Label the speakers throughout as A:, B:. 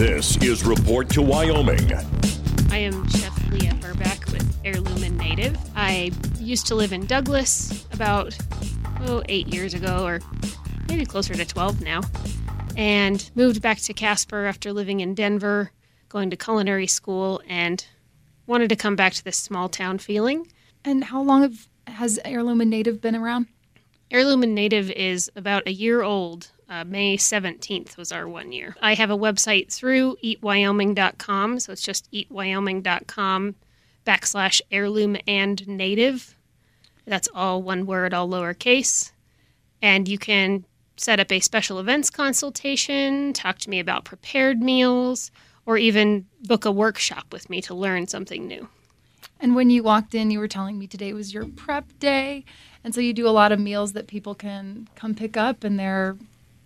A: This is Report to Wyoming.
B: I am Chef Leah Burback with Heirloom and Native. I used to live in Douglas about oh eight years ago, or maybe closer to 12 now, and moved back to Casper after living in Denver, going to culinary school, and wanted to come back to this small town feeling.
C: And how long have, has Heirloom and Native been around?
B: Heirloom and Native is about a year old. Uh, May 17th was our one year. I have a website through eatwyoming.com, so it's just eatwyoming.com backslash heirloom and native. That's all one word, all lowercase. And you can set up a special events consultation, talk to me about prepared meals, or even book a workshop with me to learn something new.
C: And when you walked in, you were telling me today was your prep day. And so you do a lot of meals that people can come pick up and they're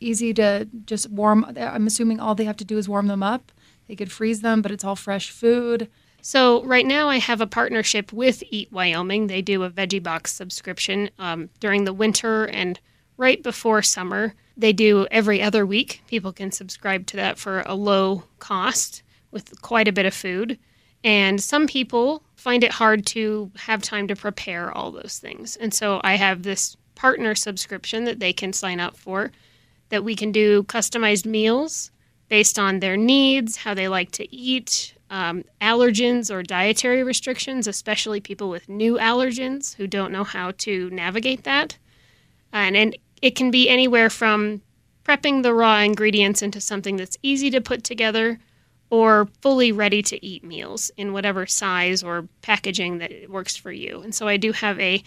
C: easy to just warm. I'm assuming all they have to do is warm them up. They could freeze them, but it's all fresh food.
B: So right now I have a partnership with Eat Wyoming. They do a veggie box subscription um, during the winter and right before summer. They do every other week. People can subscribe to that for a low cost with quite a bit of food. And some people find it hard to have time to prepare all those things. And so I have this partner subscription that they can sign up for that we can do customized meals based on their needs, how they like to eat, um, allergens or dietary restrictions, especially people with new allergens who don't know how to navigate that. And, and it can be anywhere from prepping the raw ingredients into something that's easy to put together or fully ready to eat meals in whatever size or packaging that works for you. And so I do have a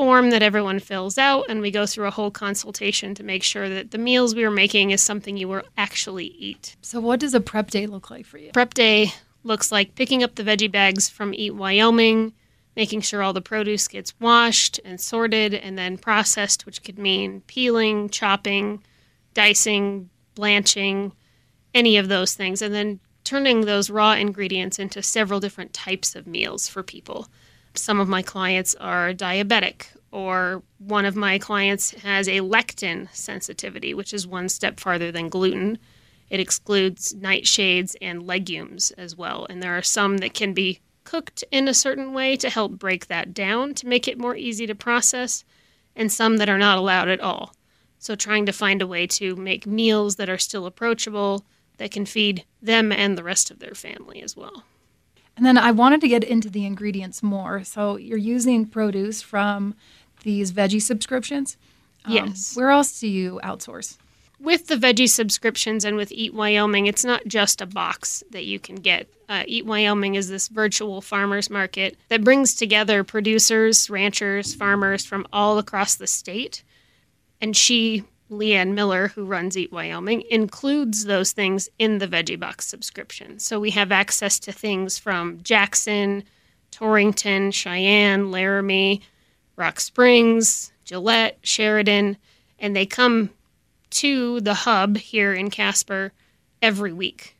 B: form that everyone fills out, and we go through a whole consultation to make sure that the meals we are making is something you will actually eat.
C: So, what does a prep day look like for you?
B: Prep day looks like picking up the veggie bags from Eat Wyoming, making sure all the produce gets washed and sorted and then processed, which could mean peeling, chopping, dicing, blanching, any of those things, and then turning those raw ingredients into several different types of meals for people. Some of my clients are diabetic, or one of my clients has a lectin sensitivity, which is one step farther than gluten. It excludes nightshades and legumes as well. And there are some that can be cooked in a certain way to help break that down to make it more easy to process, and some that are not allowed at all. So, trying to find a way to make meals that are still approachable that can feed them and the rest of their family as well.
C: And then I wanted to get into the ingredients more. So you're using produce from these veggie subscriptions.
B: Um, yes.
C: Where else do you outsource?
B: With the veggie subscriptions and with Eat Wyoming, it's not just a box that you can get. Uh, Eat Wyoming is this virtual farmers market that brings together producers, ranchers, farmers from all across the state. And she Leanne Miller, who runs Eat Wyoming, includes those things in the Veggie Box subscription. So we have access to things from Jackson, Torrington, Cheyenne, Laramie, Rock Springs, Gillette, Sheridan, and they come to the hub here in Casper every week.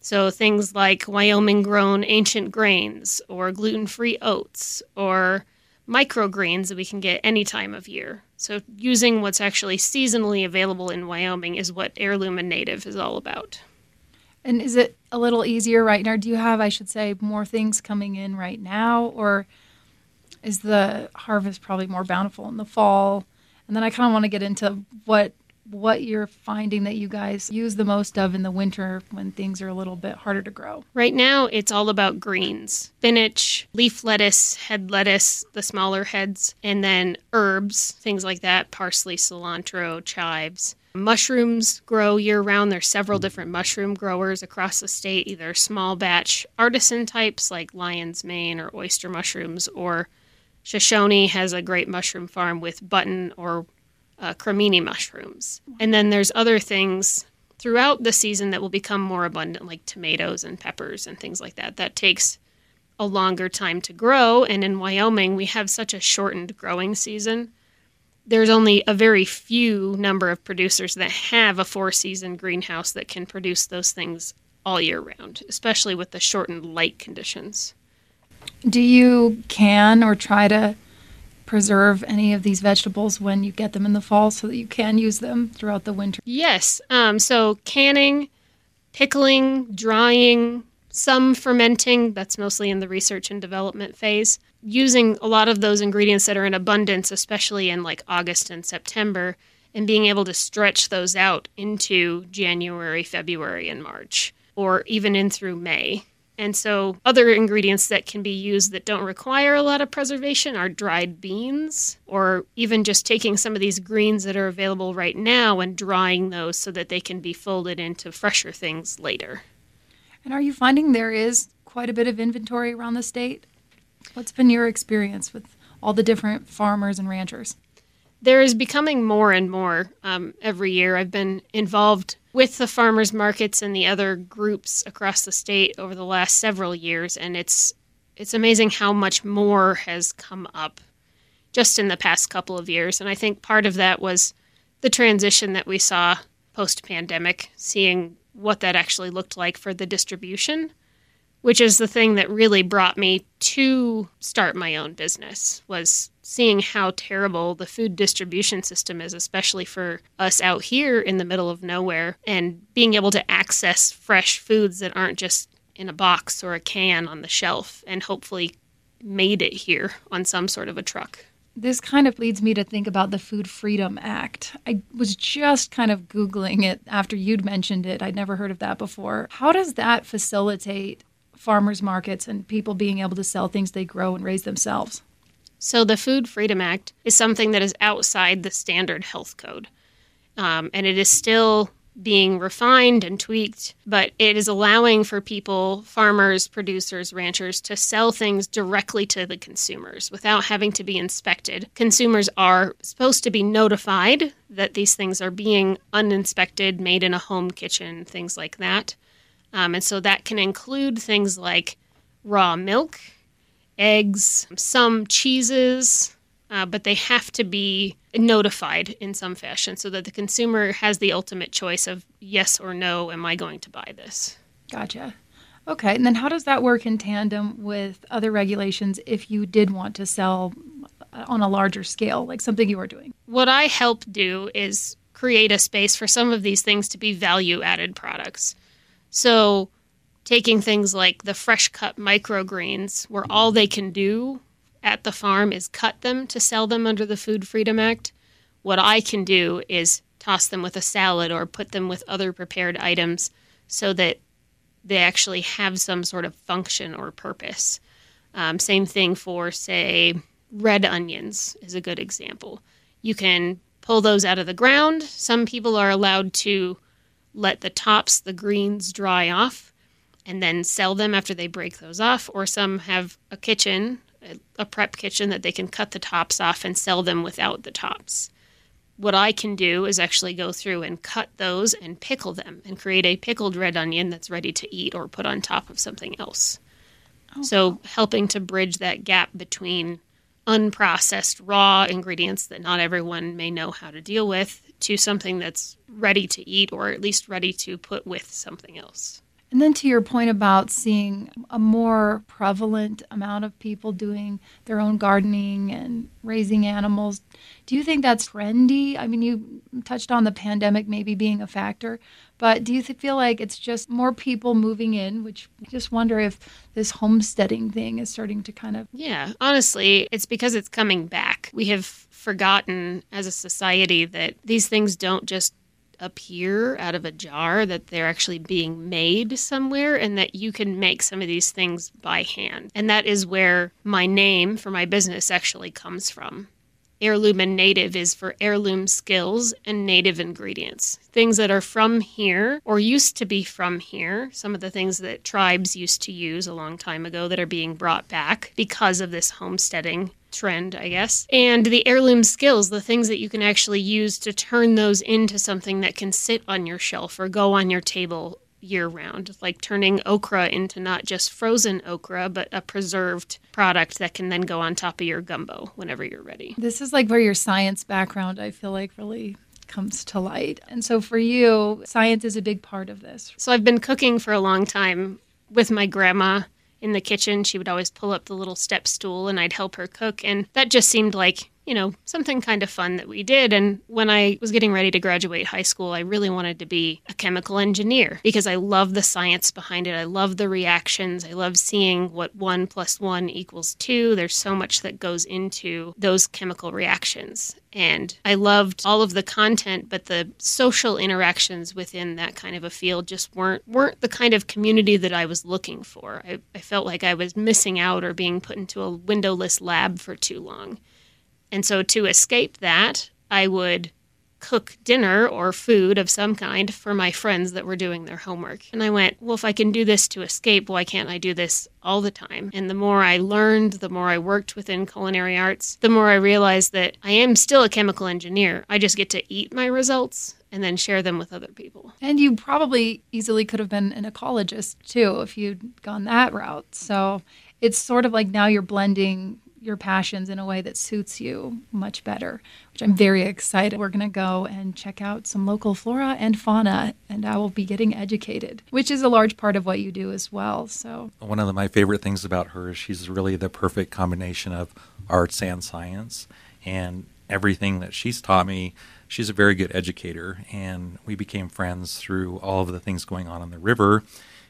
B: So things like Wyoming grown ancient grains or gluten free oats or microgreens that we can get any time of year. So using what's actually seasonally available in Wyoming is what Heirloom and Native is all about.
C: And is it a little easier right now? Do you have, I should say, more things coming in right now, or is the harvest probably more bountiful in the fall? And then I kind of want to get into what what you're finding that you guys use the most of in the winter when things are a little bit harder to grow.
B: Right now, it's all about greens spinach, leaf lettuce, head lettuce, the smaller heads, and then herbs, things like that parsley, cilantro, chives. Mushrooms grow year round. There's several different mushroom growers across the state, either small batch artisan types like lion's mane or oyster mushrooms, or Shoshoni has a great mushroom farm with button or uh, cremini mushrooms. And then there's other things throughout the season that will become more abundant, like tomatoes and peppers and things like that. That takes a longer time to grow. And in Wyoming, we have such a shortened growing season. There's only a very few number of producers that have a four season greenhouse that can produce those things all year round, especially with the shortened light conditions.
C: Do you can or try to preserve any of these vegetables when you get them in the fall so that you can use them throughout the winter?
B: Yes. Um, so canning pickling, drying, some fermenting, that's mostly in the research and development phase. Using a lot of those ingredients that are in abundance, especially in like August and September, and being able to stretch those out into January, February, and March, or even in through May. And so, other ingredients that can be used that don't require a lot of preservation are dried beans, or even just taking some of these greens that are available right now and drying those so that they can be folded into fresher things later.
C: And are you finding there is quite a bit of inventory around the state? What's been your experience with all the different farmers and ranchers?
B: There is becoming more and more um, every year. I've been involved with the farmers markets and the other groups across the state over the last several years, and it's it's amazing how much more has come up just in the past couple of years. And I think part of that was the transition that we saw post pandemic, seeing what that actually looked like for the distribution which is the thing that really brought me to start my own business was seeing how terrible the food distribution system is especially for us out here in the middle of nowhere and being able to access fresh foods that aren't just in a box or a can on the shelf and hopefully made it here on some sort of a truck
C: this kind of leads me to think about the Food Freedom Act. I was just kind of Googling it after you'd mentioned it. I'd never heard of that before. How does that facilitate farmers markets and people being able to sell things they grow and raise themselves.
B: So, the Food Freedom Act is something that is outside the standard health code. Um, and it is still being refined and tweaked, but it is allowing for people, farmers, producers, ranchers, to sell things directly to the consumers without having to be inspected. Consumers are supposed to be notified that these things are being uninspected, made in a home kitchen, things like that. Um, and so that can include things like raw milk, eggs, some cheeses, uh, but they have to be notified in some fashion so that the consumer has the ultimate choice of yes or no, am I going to buy this?
C: Gotcha. Okay, and then how does that work in tandem with other regulations if you did want to sell on a larger scale, like something you are doing?
B: What I help do is create a space for some of these things to be value added products. So, taking things like the fresh cut microgreens, where all they can do at the farm is cut them to sell them under the Food Freedom Act, what I can do is toss them with a salad or put them with other prepared items so that they actually have some sort of function or purpose. Um, same thing for, say, red onions is a good example. You can pull those out of the ground. Some people are allowed to let the tops, the greens, dry off and then sell them after they break those off. Or some have a kitchen, a prep kitchen that they can cut the tops off and sell them without the tops. What I can do is actually go through and cut those and pickle them and create a pickled red onion that's ready to eat or put on top of something else. Oh. So, helping to bridge that gap between unprocessed raw ingredients that not everyone may know how to deal with to something that's ready to eat or at least ready to put with something else.
C: And then to your point about seeing a more prevalent amount of people doing their own gardening and raising animals, do you think that's trendy? I mean, you touched on the pandemic maybe being a factor, but do you feel like it's just more people moving in, which I just wonder if this homesteading thing is starting to kind of.
B: Yeah, honestly, it's because it's coming back. We have forgotten as a society that these things don't just appear out of a jar, that they're actually being made somewhere, and that you can make some of these things by hand. And that is where my name for my business actually comes from. Heirloom and native is for heirloom skills and native ingredients. Things that are from here or used to be from here. Some of the things that tribes used to use a long time ago that are being brought back because of this homesteading trend, I guess. And the heirloom skills, the things that you can actually use to turn those into something that can sit on your shelf or go on your table year round, like turning okra into not just frozen okra, but a preserved product that can then go on top of your gumbo whenever you're ready.
C: This is like where your science background, I feel like, really comes to light. And so for you, science is a big part of this.
B: So I've been cooking for a long time with my grandma in the kitchen. She would always pull up the little step stool and I'd help her cook. And that just seemed like you know, something kind of fun that we did. And when I was getting ready to graduate high school, I really wanted to be a chemical engineer because I love the science behind it. I love the reactions. I love seeing what one plus one equals two. There's so much that goes into those chemical reactions. And I loved all of the content, but the social interactions within that kind of a field just weren't weren't the kind of community that I was looking for. I, I felt like I was missing out or being put into a windowless lab for too long. And so to escape that, I would cook dinner or food of some kind for my friends that were doing their homework. And I went, well, if I can do this to escape, why can't I do this all the time? And the more I learned, the more I worked within culinary arts, the more I realized that I am still a chemical engineer. I just get to eat my results and then share them with other people.
C: And you probably easily could have been an ecologist too if you'd gone that route. So it's sort of like now you're blending your passions in a way that suits you much better, which I'm very excited. We're going to go and check out some local flora and fauna, and I will be getting educated, which is a large part of what you do as well. So,
D: one of the, my favorite things about her is she's really the perfect combination of arts and science, and everything that she's taught me. She's a very good educator, and we became friends through all of the things going on on the river.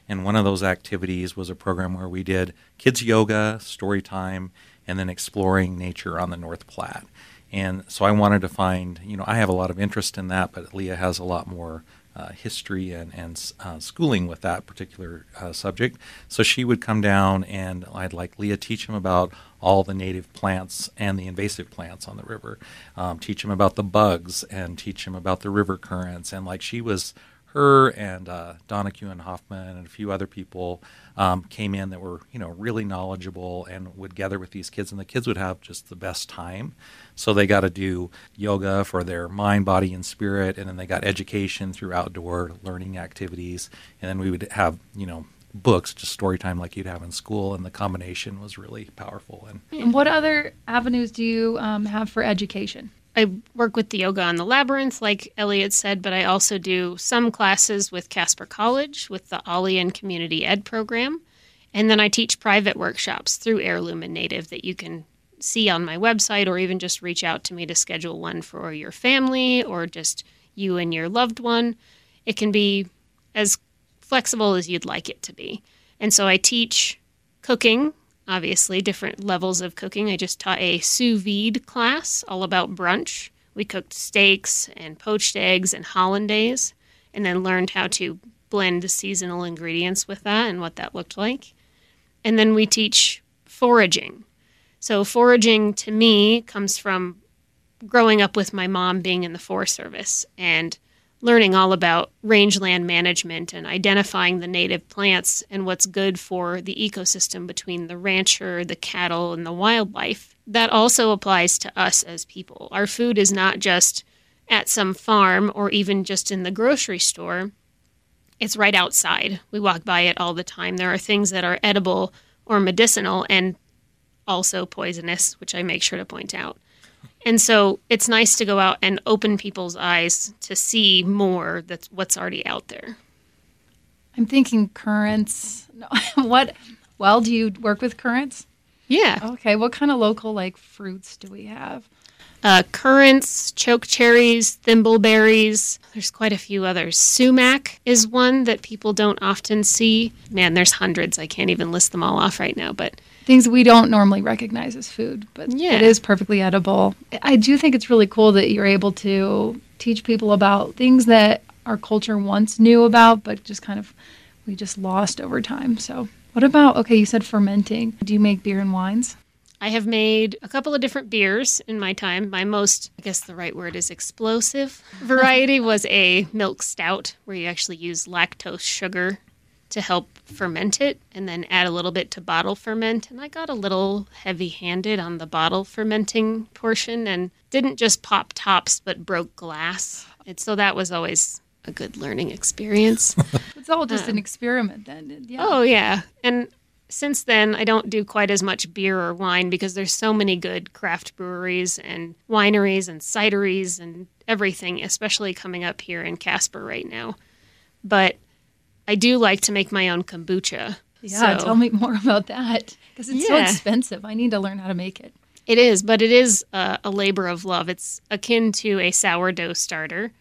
D: And one of those activities was a program where we did kids yoga, story time, and then exploring nature on the North Platte. And so I wanted to find, you know, I have a lot of interest in that, but Leah has a lot more uh, history and, and uh, schooling with that particular uh, subject. So she would come down and I'd like Leah teach him about all the native plants and the invasive plants on the river, um, teach him about the bugs and teach him about the river currents. And like she was her and uh, Donahue and Hoffman and a few other people um, came in that were you know really knowledgeable and would gather with these kids and the kids would have just the best time. So they got to do yoga for their mind body and spirit and then they got education through outdoor learning activities. And then we would have you know books just story time like you'd have in school and the combination was really powerful and,
C: and what other avenues do you um, have for education
B: I work with the yoga on the labyrinth, like Elliot said, but I also do some classes with Casper College with the OLLI and Community Ed program. And then I teach private workshops through Heirloom and Native that you can see on my website or even just reach out to me to schedule one for your family or just you and your loved one. It can be as flexible as you'd like it to be. And so I teach cooking obviously different levels of cooking. I just taught a sous vide class all about brunch. We cooked steaks and poached eggs and hollandaise, and then learned how to blend seasonal ingredients with that and what that looked like. And then we teach foraging. So, foraging to me comes from growing up with my mom being in the Forest Service and learning all about rangeland management and identifying the native plants and what's good for the ecosystem between the rancher, the cattle, and the wildlife. That also applies to us as people. Our food is not just at some farm or even just in the grocery store. It's right outside. We walk by it all the time. There are things that are edible or medicinal and also poisonous, which I make sure to point out. And so it's nice to go out and open people's eyes to see more that's what's already out there.
C: I'm thinking currants. what? Well, do you work with currants?
B: Yeah.
C: Okay. What kind of local like fruits do we have?
B: Uh, currants, choke cherries, thimbleberries. There's quite a few others. Sumac is one that people don't often see. Man, there's hundreds. I can't even list them all off right now, but
C: things we don't normally recognize as food, but yeah. it is perfectly edible. I do think it's really cool that you're able to teach people about things that our culture once knew about, but just kind of we just lost over time. So, what about okay, you said fermenting. Do you make beer and wines?
B: I have made a couple of different beers in my time. My most, I guess the right word is explosive variety was a milk stout where you actually use lactose sugar to help ferment it and then add a little bit to bottle ferment. And I got a little heavy handed on the bottle fermenting portion and didn't just pop tops, but broke glass. And so that was always a good learning experience.
C: it's all just um, an experiment then.
B: Yeah. Oh, yeah. And since then, I don't do quite as much beer or wine because there's so many good craft breweries and wineries and cideries and everything, especially coming up here in Casper right now. But I do like to make my own kombucha.
C: Yeah, so. tell me more about that because it's yeah. so expensive. I need to learn how to make it.
B: It is, but it is a, a labor of love. It's akin to a sourdough starter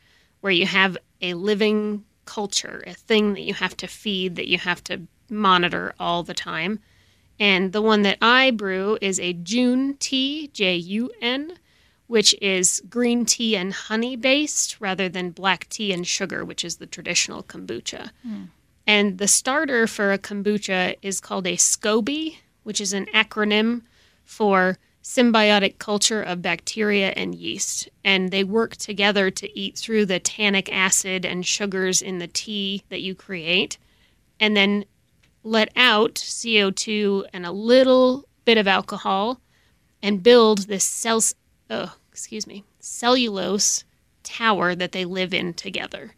B: where you have a living culture, a thing that you have to feed, that you have to monitor all the time. And the one that I brew is a jun tea, J U N, which is green tea and honey based rather than black tea and sugar, which is the traditional kombucha. Hmm. And the starter for a kombucha is called a SCOBY, which is an acronym for symbiotic culture of bacteria and yeast. And they work together to eat through the tannic acid and sugars in the tea that you create, and then let out CO2 and a little bit of alcohol and build this cell, oh, excuse me, cellulose tower that they live in together.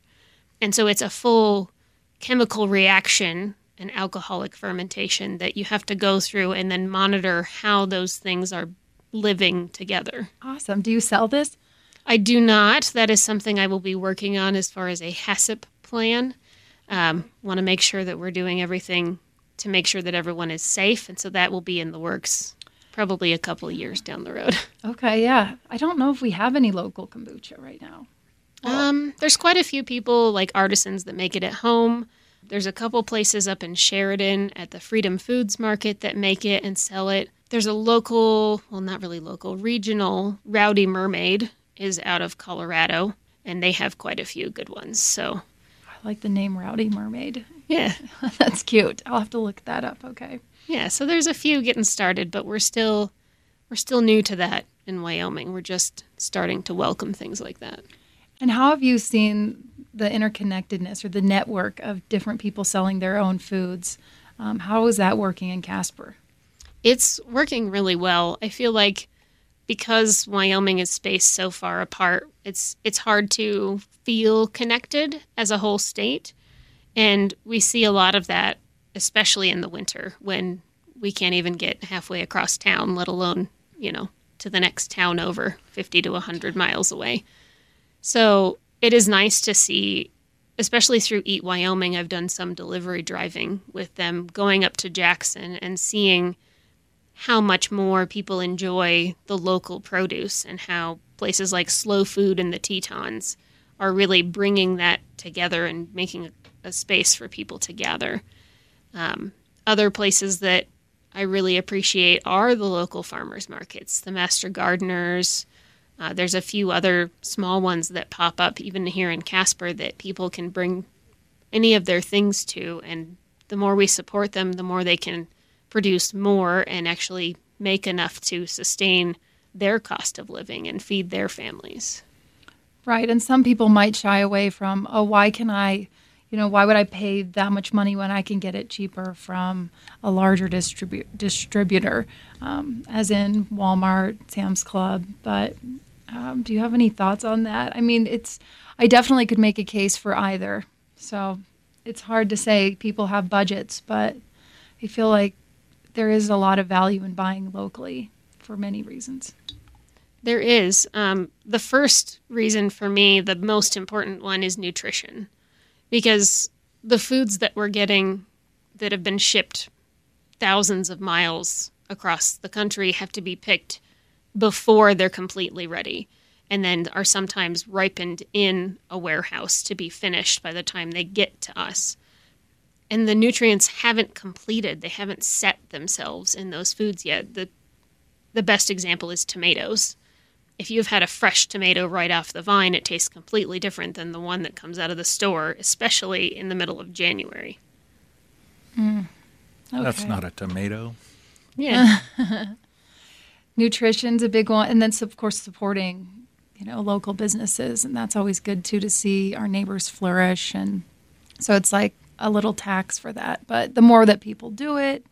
B: And so it's a full chemical reaction and alcoholic fermentation that you have to go through and then monitor how those things are living together.
C: Awesome. Do you sell this?
B: I do not. That is something I will be working on as far as a HACCP plan. Um, Want to make sure that we're doing everything to make sure that everyone is safe, and so that will be in the works probably a couple of years down the road.
C: Okay, yeah. I don't know if we have any local kombucha right now.
B: Um, there's quite a few people like artisans that make it at home. There's a couple places up in Sheridan at the Freedom Foods Market that make it and sell it. There's a local, well, not really local, regional Rowdy Mermaid is out of Colorado, and they have quite a few good ones. So,
C: I like the name Rowdy Mermaid.
B: yeah,
C: That's cute. I'll have to look that up. Okay.
B: yeah. So there's a few getting started, but we're still we're still new to that in Wyoming. We're just starting to welcome things like that.
C: And how have you seen the interconnectedness or the network of different people selling their own foods? Um, how is that working in Casper?
B: it's working really well. I feel like because Wyoming is spaced so far apart, it's it's hard to feel connected as a whole state. And we see a lot of that, especially in the winter when we can't even get halfway across town, let alone, you know, to the next town over 50 to 100 miles away. So it is nice to see, especially through Eat Wyoming. I've done some delivery driving with them, going up to Jackson and seeing how much more people enjoy the local produce and how places like Slow Food in the Tetons are really bringing that together and making a, a space for people to gather. Um, other places that I really appreciate are the local farmers markets, the master gardeners. Uh, there's a few other small ones that pop up even here in Casper that people can bring any of their things to, and the more we support them, the more they can produce more and actually make enough to sustain their cost of living and feed their families.
C: Right. And some people might shy away from, oh, why can I, you know, why would I pay that much money when I can get it cheaper from a larger distribu- distributor, um, as in Walmart, Sam's Club? But um, do you have any thoughts on that? I mean, it's, I definitely could make a case for either. So it's hard to say people have budgets, but I feel like there is a lot of value in buying locally for many reasons.
B: There is. Um, the first reason for me, the most important one, is nutrition. Because the foods that we're getting that have been shipped thousands of miles across the country have to be picked before they're completely ready and then are sometimes ripened in a warehouse to be finished by the time they get to us. And the nutrients haven't completed, they haven't set themselves in those foods yet. The the best example is tomatoes. If you've had a fresh tomato right off the vine, it tastes completely different than the one that comes out of the store, especially in the middle of January. Hmm.
D: That's
C: Okay.
D: not a tomato.
B: Yeah.
C: nutrition's a big one and then of course supporting you know local businesses and that's always good too to see our neighbors flourish and so it's like a little tax for that but the more that people do it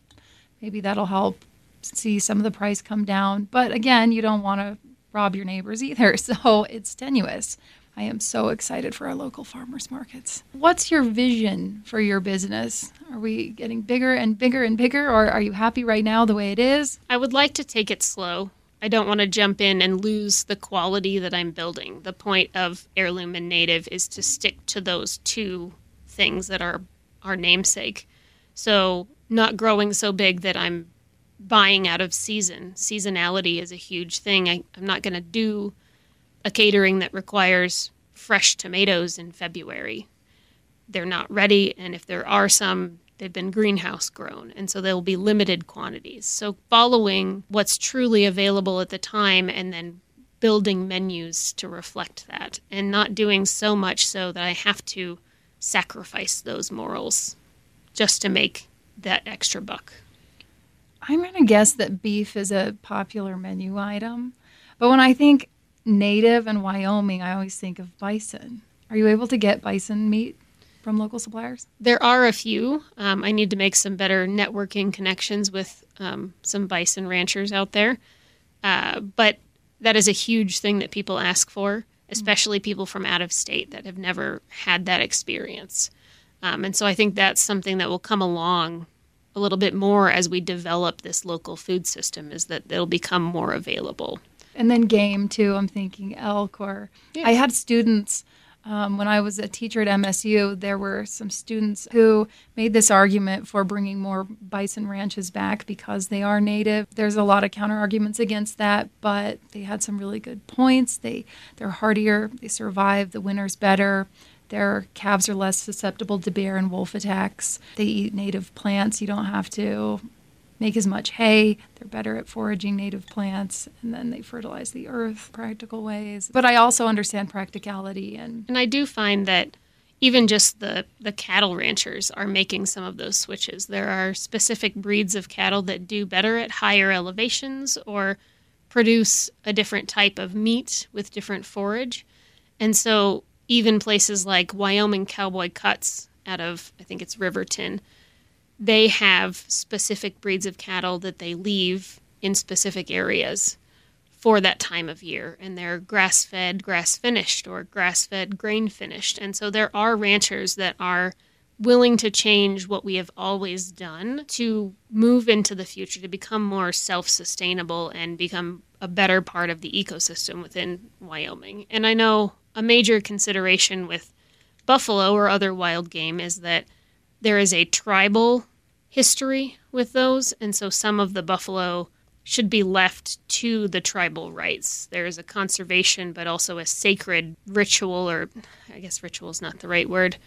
C: maybe that'll help see some of the price come down but again you don't want to rob your neighbors either so it's tenuous i am so excited for our local farmers markets what's your vision for your business are we getting bigger and bigger and bigger or are you happy right now the way it is
B: I would like to take it slow. I don't want to jump in and lose the quality that I'm building. The point of heirloom and native is to stick to those two things that are our namesake. So, not growing so big that I'm buying out of season. Seasonality is a huge thing. I, I'm not going to do a catering that requires fresh tomatoes in February. They're not ready, and if there are some, they've been greenhouse grown, and so there will be limited quantities. So, following what's truly available at the time and then building menus to reflect that, and not doing so much so that I have to sacrifice those morals just to make that extra buck.
C: I'm going to guess that beef is a popular menu item. But when I think native and Wyoming, I always think of bison. Are you able to get bison meat from local suppliers?
B: There are a few. Um, I need to make some better networking connections with um, some bison ranchers out there. Uh, but that is a huge thing that people ask for, especially people from out of state that have never had that experience. Um, and so I think that's something that will come along a little bit more as we develop this local food system, is that it'll become more available.
C: And then game too. I'm thinking elk or
B: Yeah.
C: I had students um, when I was a teacher at MSU. There were some students who made this argument for bringing more bison ranches back because they are native. There's a lot of counter arguments against that, but they had some really good points. They they're hardier. They survive the winters better. Their calves are less susceptible to bear and wolf attacks. They eat native plants. You don't have to make as much hay. They're better at foraging native plants, and then they fertilize the earth practical ways. But I also understand practicality and
B: And I do find that even just the, the cattle ranchers are making some of those switches. There are specific breeds of cattle that do better at higher elevations or produce a different type of meat with different forage. And so even places like Wyoming Cowboy Cuts out of, I think it's Riverton, they have specific breeds of cattle that they leave in specific areas for that time of year and they're grass fed, grass finished, or grass fed, grain finished. And so there are ranchers that are willing to change what we have always done to move into the future, to become more self sustainable and become a better part of the ecosystem within Wyoming. And I know a major consideration with buffalo or other wild game is that there is a tribal history with those, and so some of the buffalo should be left to the tribal rights. There is a conservation, but also a sacred ritual, or I guess ritual is not the right word,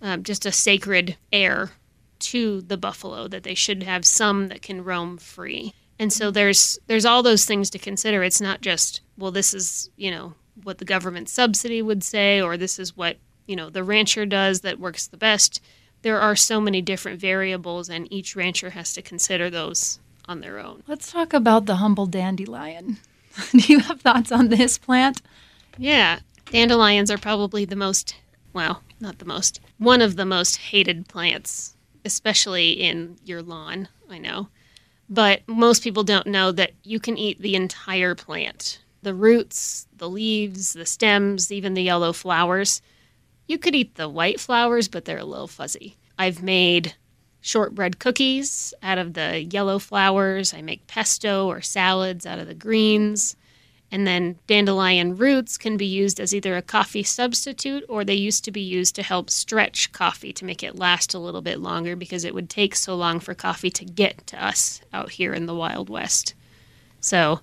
B: um, just a sacred air to the buffalo that they should have some that can roam free. And so there's there's all those things to consider. It's not just well, this is you know what the government subsidy would say, or this is what you know the rancher does that works the best. There are so many different variables, and each rancher has to consider those on their own.
C: let's talk about the humble dandelion. Do you have thoughts on this plant?
B: Yeah, dandelions are probably the most, well, not the most, one of the most hated plants, especially in your lawn, I know. But most people don't know that you can eat the entire plant the roots, the leaves, the stems, even the yellow flowers. You could eat the white flowers, but they're a little fuzzy. I've made shortbread cookies out of the yellow flowers. I make pesto or salads out of the greens. And then dandelion roots can be used as either a coffee substitute or they used to be used to help stretch coffee to make it last a little bit longer because it would take so long for coffee to get to us out here in the Wild West. So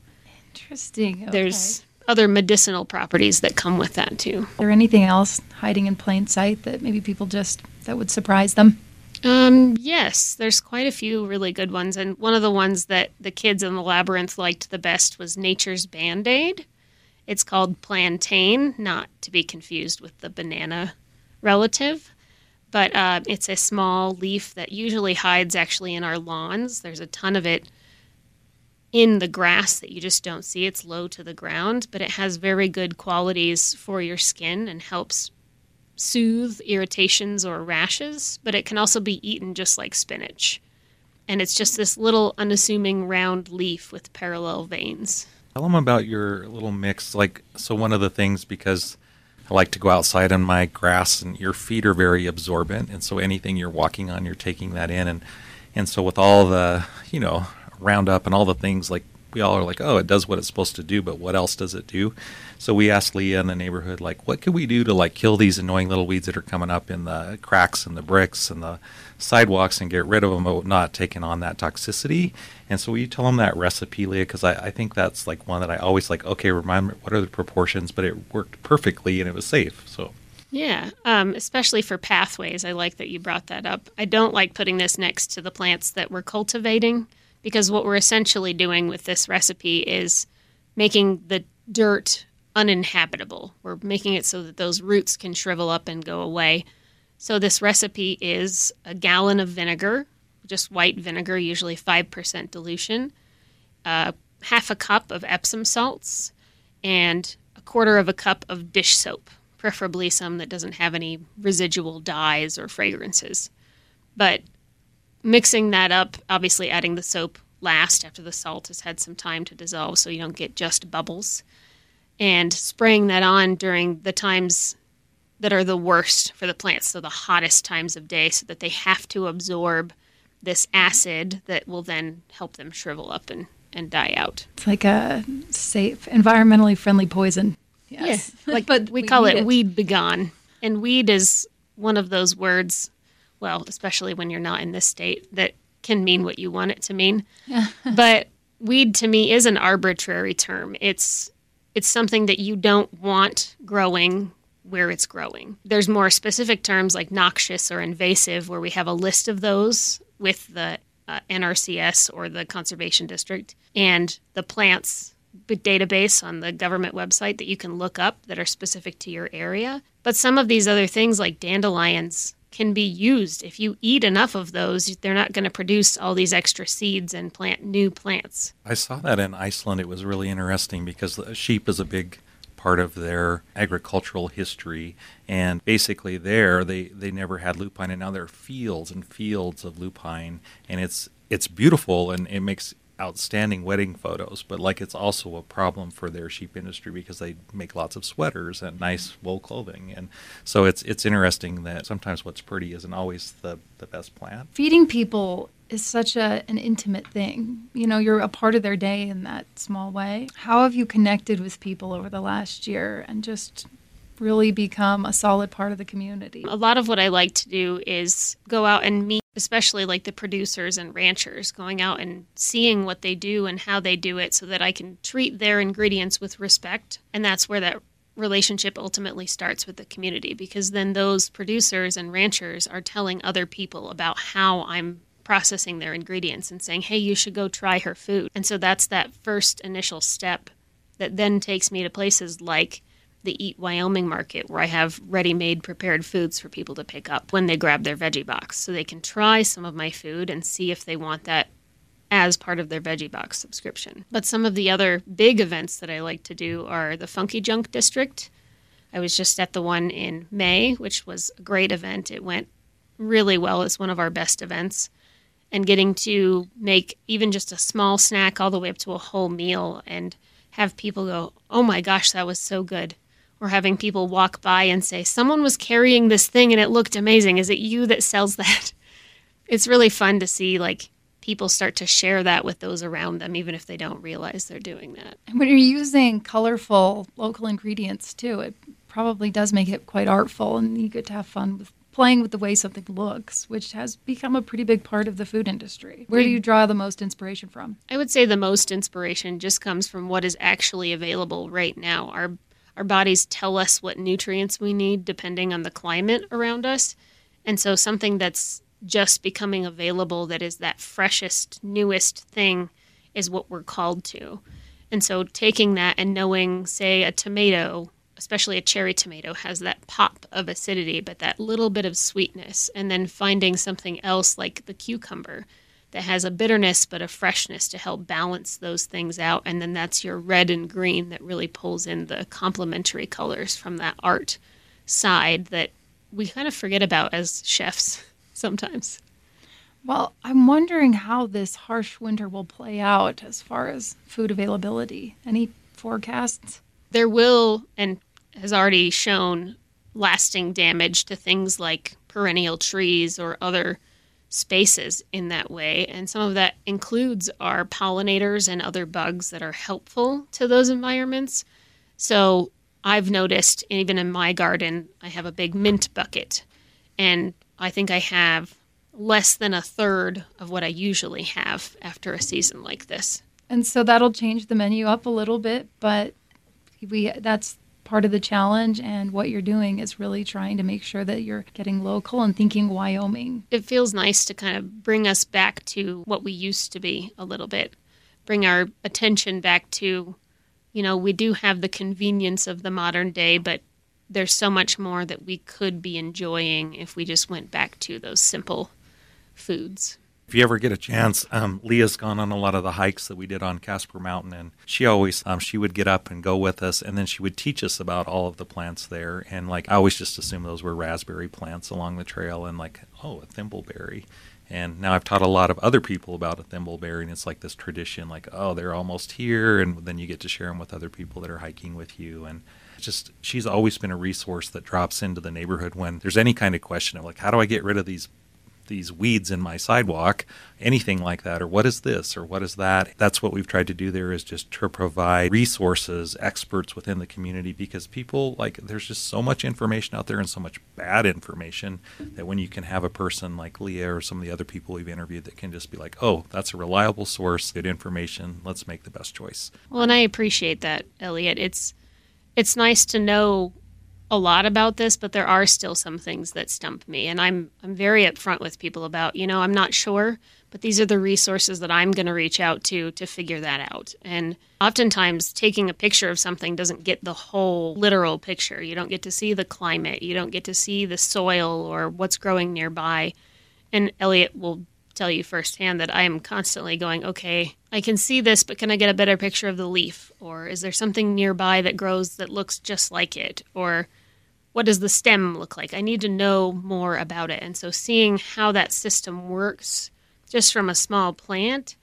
C: Interesting. Okay.
B: there's other medicinal properties that come with that too.
C: Is there anything else hiding in plain sight that maybe people just that would surprise them?
B: Um, yes, there's quite a few really good ones, and one of the ones that the kids in the labyrinth liked the best was Nature's Band Aid. It's called plantain, not to be confused with the banana relative, but uh, it's a small leaf that usually hides actually in our lawns. There's a ton of it in the grass that you just don't see. It's low to the ground, but it has very good qualities for your skin and helps soothe irritations or rashes, but it can also be eaten just like spinach. And it's just this little unassuming round leaf with parallel veins.
D: Tell them about your little mix. Like, so one of the things, because I like to go outside on my grass, and your feet are very absorbent, and so anything you're walking on, you're taking that in, and and so with all the you know Roundup and all the things like we all are like, oh, it does what it's supposed to do, but what else does it do? So we asked Leah in the neighborhood, like, what could we do to like kill these annoying little weeds that are coming up in the cracks and the bricks and the sidewalks and get rid of them, but not taking on that toxicity? And so we tell them that recipe, Leah, because I, I think that's like one that I always like. Okay, remind me what are the proportions, but it worked perfectly and it was safe. So.
B: Yeah, um, especially for pathways. I like that you brought that up. I don't like putting this next to the plants that we're cultivating because what we're essentially doing with this recipe is making the dirt uninhabitable. We're making it so that those roots can shrivel up and go away. So, this recipe is a gallon of vinegar, just white vinegar, usually 5% dilution, uh, half a cup of Epsom salts, and a quarter of a cup of dish soap preferably some that doesn't have any residual dyes or fragrances. But mixing that up, obviously adding the soap last after the salt has had some time to dissolve so you don't get just bubbles, and spraying that on during the times that are the worst for the plants, so the hottest times of day, so that they have to absorb this acid that will then help them shrivel up and, and die out.
C: It's like a safe, environmentally friendly poison.
B: Yes. Yeah. Like but we, we call it, it weed begone. And weed is one of those words, well, especially when you're not in this state, that can mean what you want it to mean. But weed to me is an arbitrary term. It's it's something that you don't want growing where it's growing. There's more specific terms like noxious or invasive where we have a list of those with the uh, NRCS or the conservation district and the plants database on the government website that you can look up that are specific to your area. But some of these other things, like dandelions, can be used. If you eat enough of those, they're not going to produce all these extra seeds and plant new plants.
D: I saw that in Iceland. It was really interesting because sheep is a big part of their agricultural history and basically there they, they never had lupine and now there are fields and fields of lupine and it's it's beautiful and it makes outstanding wedding photos, but like it's also a problem for their sheep industry because they make lots of sweaters and nice wool clothing, and so it's it's interesting that sometimes what's pretty isn't always the the best plant.
C: Feeding people is such a an intimate thing. You know, you're a part of their day in that small way. How have you connected with people over the last year and just really become a solid part of the community?
B: A lot of what I like to do is go out and meet especially like the producers and ranchers, going out and seeing what they do and how they do it so that I can treat their ingredients with respect. And that's where that relationship ultimately starts with the community because then those producers and ranchers are telling other people about how I'm processing their ingredients and saying, hey, you should go try her food. And so that's that first initial step that then takes me to places like the Eat Wyoming market where I have ready made prepared foods for people to pick up when they grab their veggie box. So they can try some of my food and see if they want that as part of their veggie box subscription. But some of the other big events that I like to do are the Funky Junk District. I was just at the one in May, which was a great event. It went really well. It's one of our best events. And getting to make even just a small snack all the way up to a whole meal and have people go, oh my gosh, that was so good or having people walk by and say, Someone was carrying this thing and it looked amazing. Is it you that sells that? It's really fun to see like people start to share that with those around them, even if they don't realize they're doing that.
C: And when you're using colorful local ingredients too, it probably does make it quite artful and you get to have fun with playing with the way something looks, which has become a pretty big part of the food industry. Where do mm. you draw the most inspiration from?
B: I would say the most inspiration just comes from what is actually available right now. Our our bodies tell us what nutrients we need depending on the climate around us. And so something that's just becoming available that is that freshest, newest thing is what we're called to. And so taking that and knowing, say, a tomato, especially a cherry tomato, has that pop of acidity, but that little bit of sweetness, and then finding something else like the cucumber that has a bitterness but a freshness to help balance those things out. And then that's your red and green that really pulls in the complementary colors from that art side that we kind of forget about as chefs sometimes.
C: Well, I'm wondering how this harsh winter will play out as far as food availability. Any forecasts?
B: There will, and has already shown, lasting damage to things like perennial trees or other spaces in that way. And some of that includes our pollinators and other bugs that are helpful to those environments. So I've noticed, even in my garden, I have a big mint bucket. And I think I have less than a third of what I usually have after a season like this.
C: And so that'll change the menu up a little bit, but we that's part of the challenge and what you're doing is really trying to make sure that you're getting local and thinking Wyoming.
B: It feels nice to kind of bring us back to what we used to be a little bit. Bring our attention back to you know, we do have the convenience of the modern day, but there's so much more that we could be enjoying if we just went back to those simple foods.
D: If you ever get a chance, um, Leah's gone on a lot of the hikes that we did on Casper Mountain, and she always um, she would get up and go with us, and then she would teach us about all of the plants there. And like I always just assumed those were raspberry plants along the trail, and like oh, a thimbleberry. And now I've taught a lot of other people about a thimbleberry, and it's like this tradition, like oh, they're almost here, and then you get to share them with other people that are hiking with you, and just she's always been a resource that drops into the neighborhood when there's any kind of question of like how do I get rid of these these weeds in my sidewalk, anything like that, or what is this, or what is that. That's what we've tried to do there is just to provide resources, experts within the community, because people like there's just so much information out there and so much bad information that when you can have a person like Leah or some of the other people we've interviewed that can just be like, oh, that's a reliable source, good information, let's make the best choice.
B: Well, and I appreciate that, Elliott. It's it's nice to know a lot about this, but there are still some things that stump me, and I'm I'm very upfront with people about. You know, I'm not sure, but these are the resources that I'm going to reach out to to figure that out. And oftentimes, taking a picture of something doesn't get the whole literal picture. You don't get to see the climate, you don't get to see the soil or what's growing nearby. And Elliott will tell you firsthand that I am constantly going, okay, I can see this, but can I get a better picture of the leaf? Or is there something nearby that grows that looks just like it? Or what does the stem look like? I need to know more about it. And so seeing how that system works just from a small plant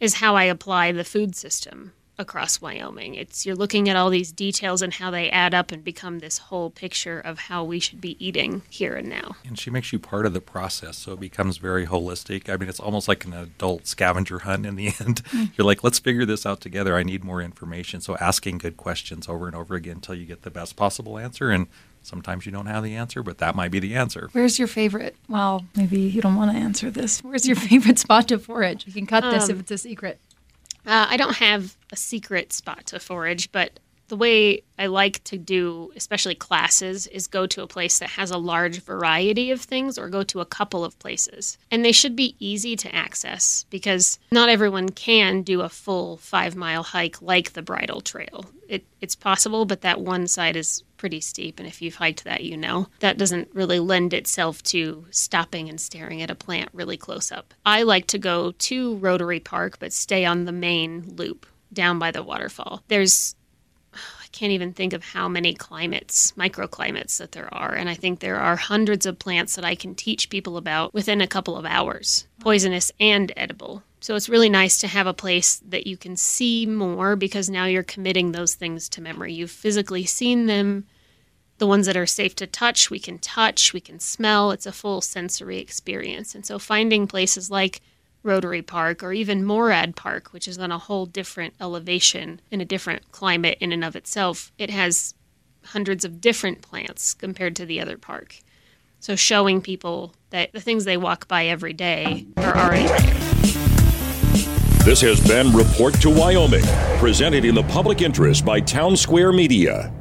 B: is how I apply the food system across Wyoming. It's you're looking at all these details and how they add up and become this whole picture of how we should be eating here and now.
D: And she makes you part of the process, so it becomes very holistic. I mean, it's almost like an adult scavenger hunt in the end. Mm. You're like, let's figure this out together. I need more information. So asking good questions over and over again until you get the best possible answer and Sometimes you don't have the answer, but that might be the answer.
C: Where's your favorite? Well, maybe you don't want to answer this. Where's your favorite spot to forage? We can cut this um, if it's a secret.
B: Uh, I don't have a secret spot to forage, but the way I like to do, especially classes, is go to a place that has a large variety of things or go to a couple of places. And they should be easy to access because not everyone can do a full five mile hike like the Bridle Trail. It, it's possible, but that one side is pretty steep. And if you've hiked that, you know that doesn't really lend itself to stopping and staring at a plant really close up. I like to go to Rotary Park, but stay on the main loop down by the waterfall. There's can't even think of how many climates, microclimates that there are. And I think there are hundreds of plants that I can teach people about within a couple of hours, poisonous and edible. So it's really nice to have a place that you can see more because now you're committing those things to memory. You've physically seen them. The ones that are safe to touch, we can touch, we can smell. It's a full sensory experience. And so finding places like Rotary Park or even Morad Park, which is on a whole different elevation in a different climate in and of itself. It has hundreds of different plants compared to the other park. So showing people that the things they walk by every day are already.
A: This has been Report to Wyoming, presented in the public interest by Town Square Media.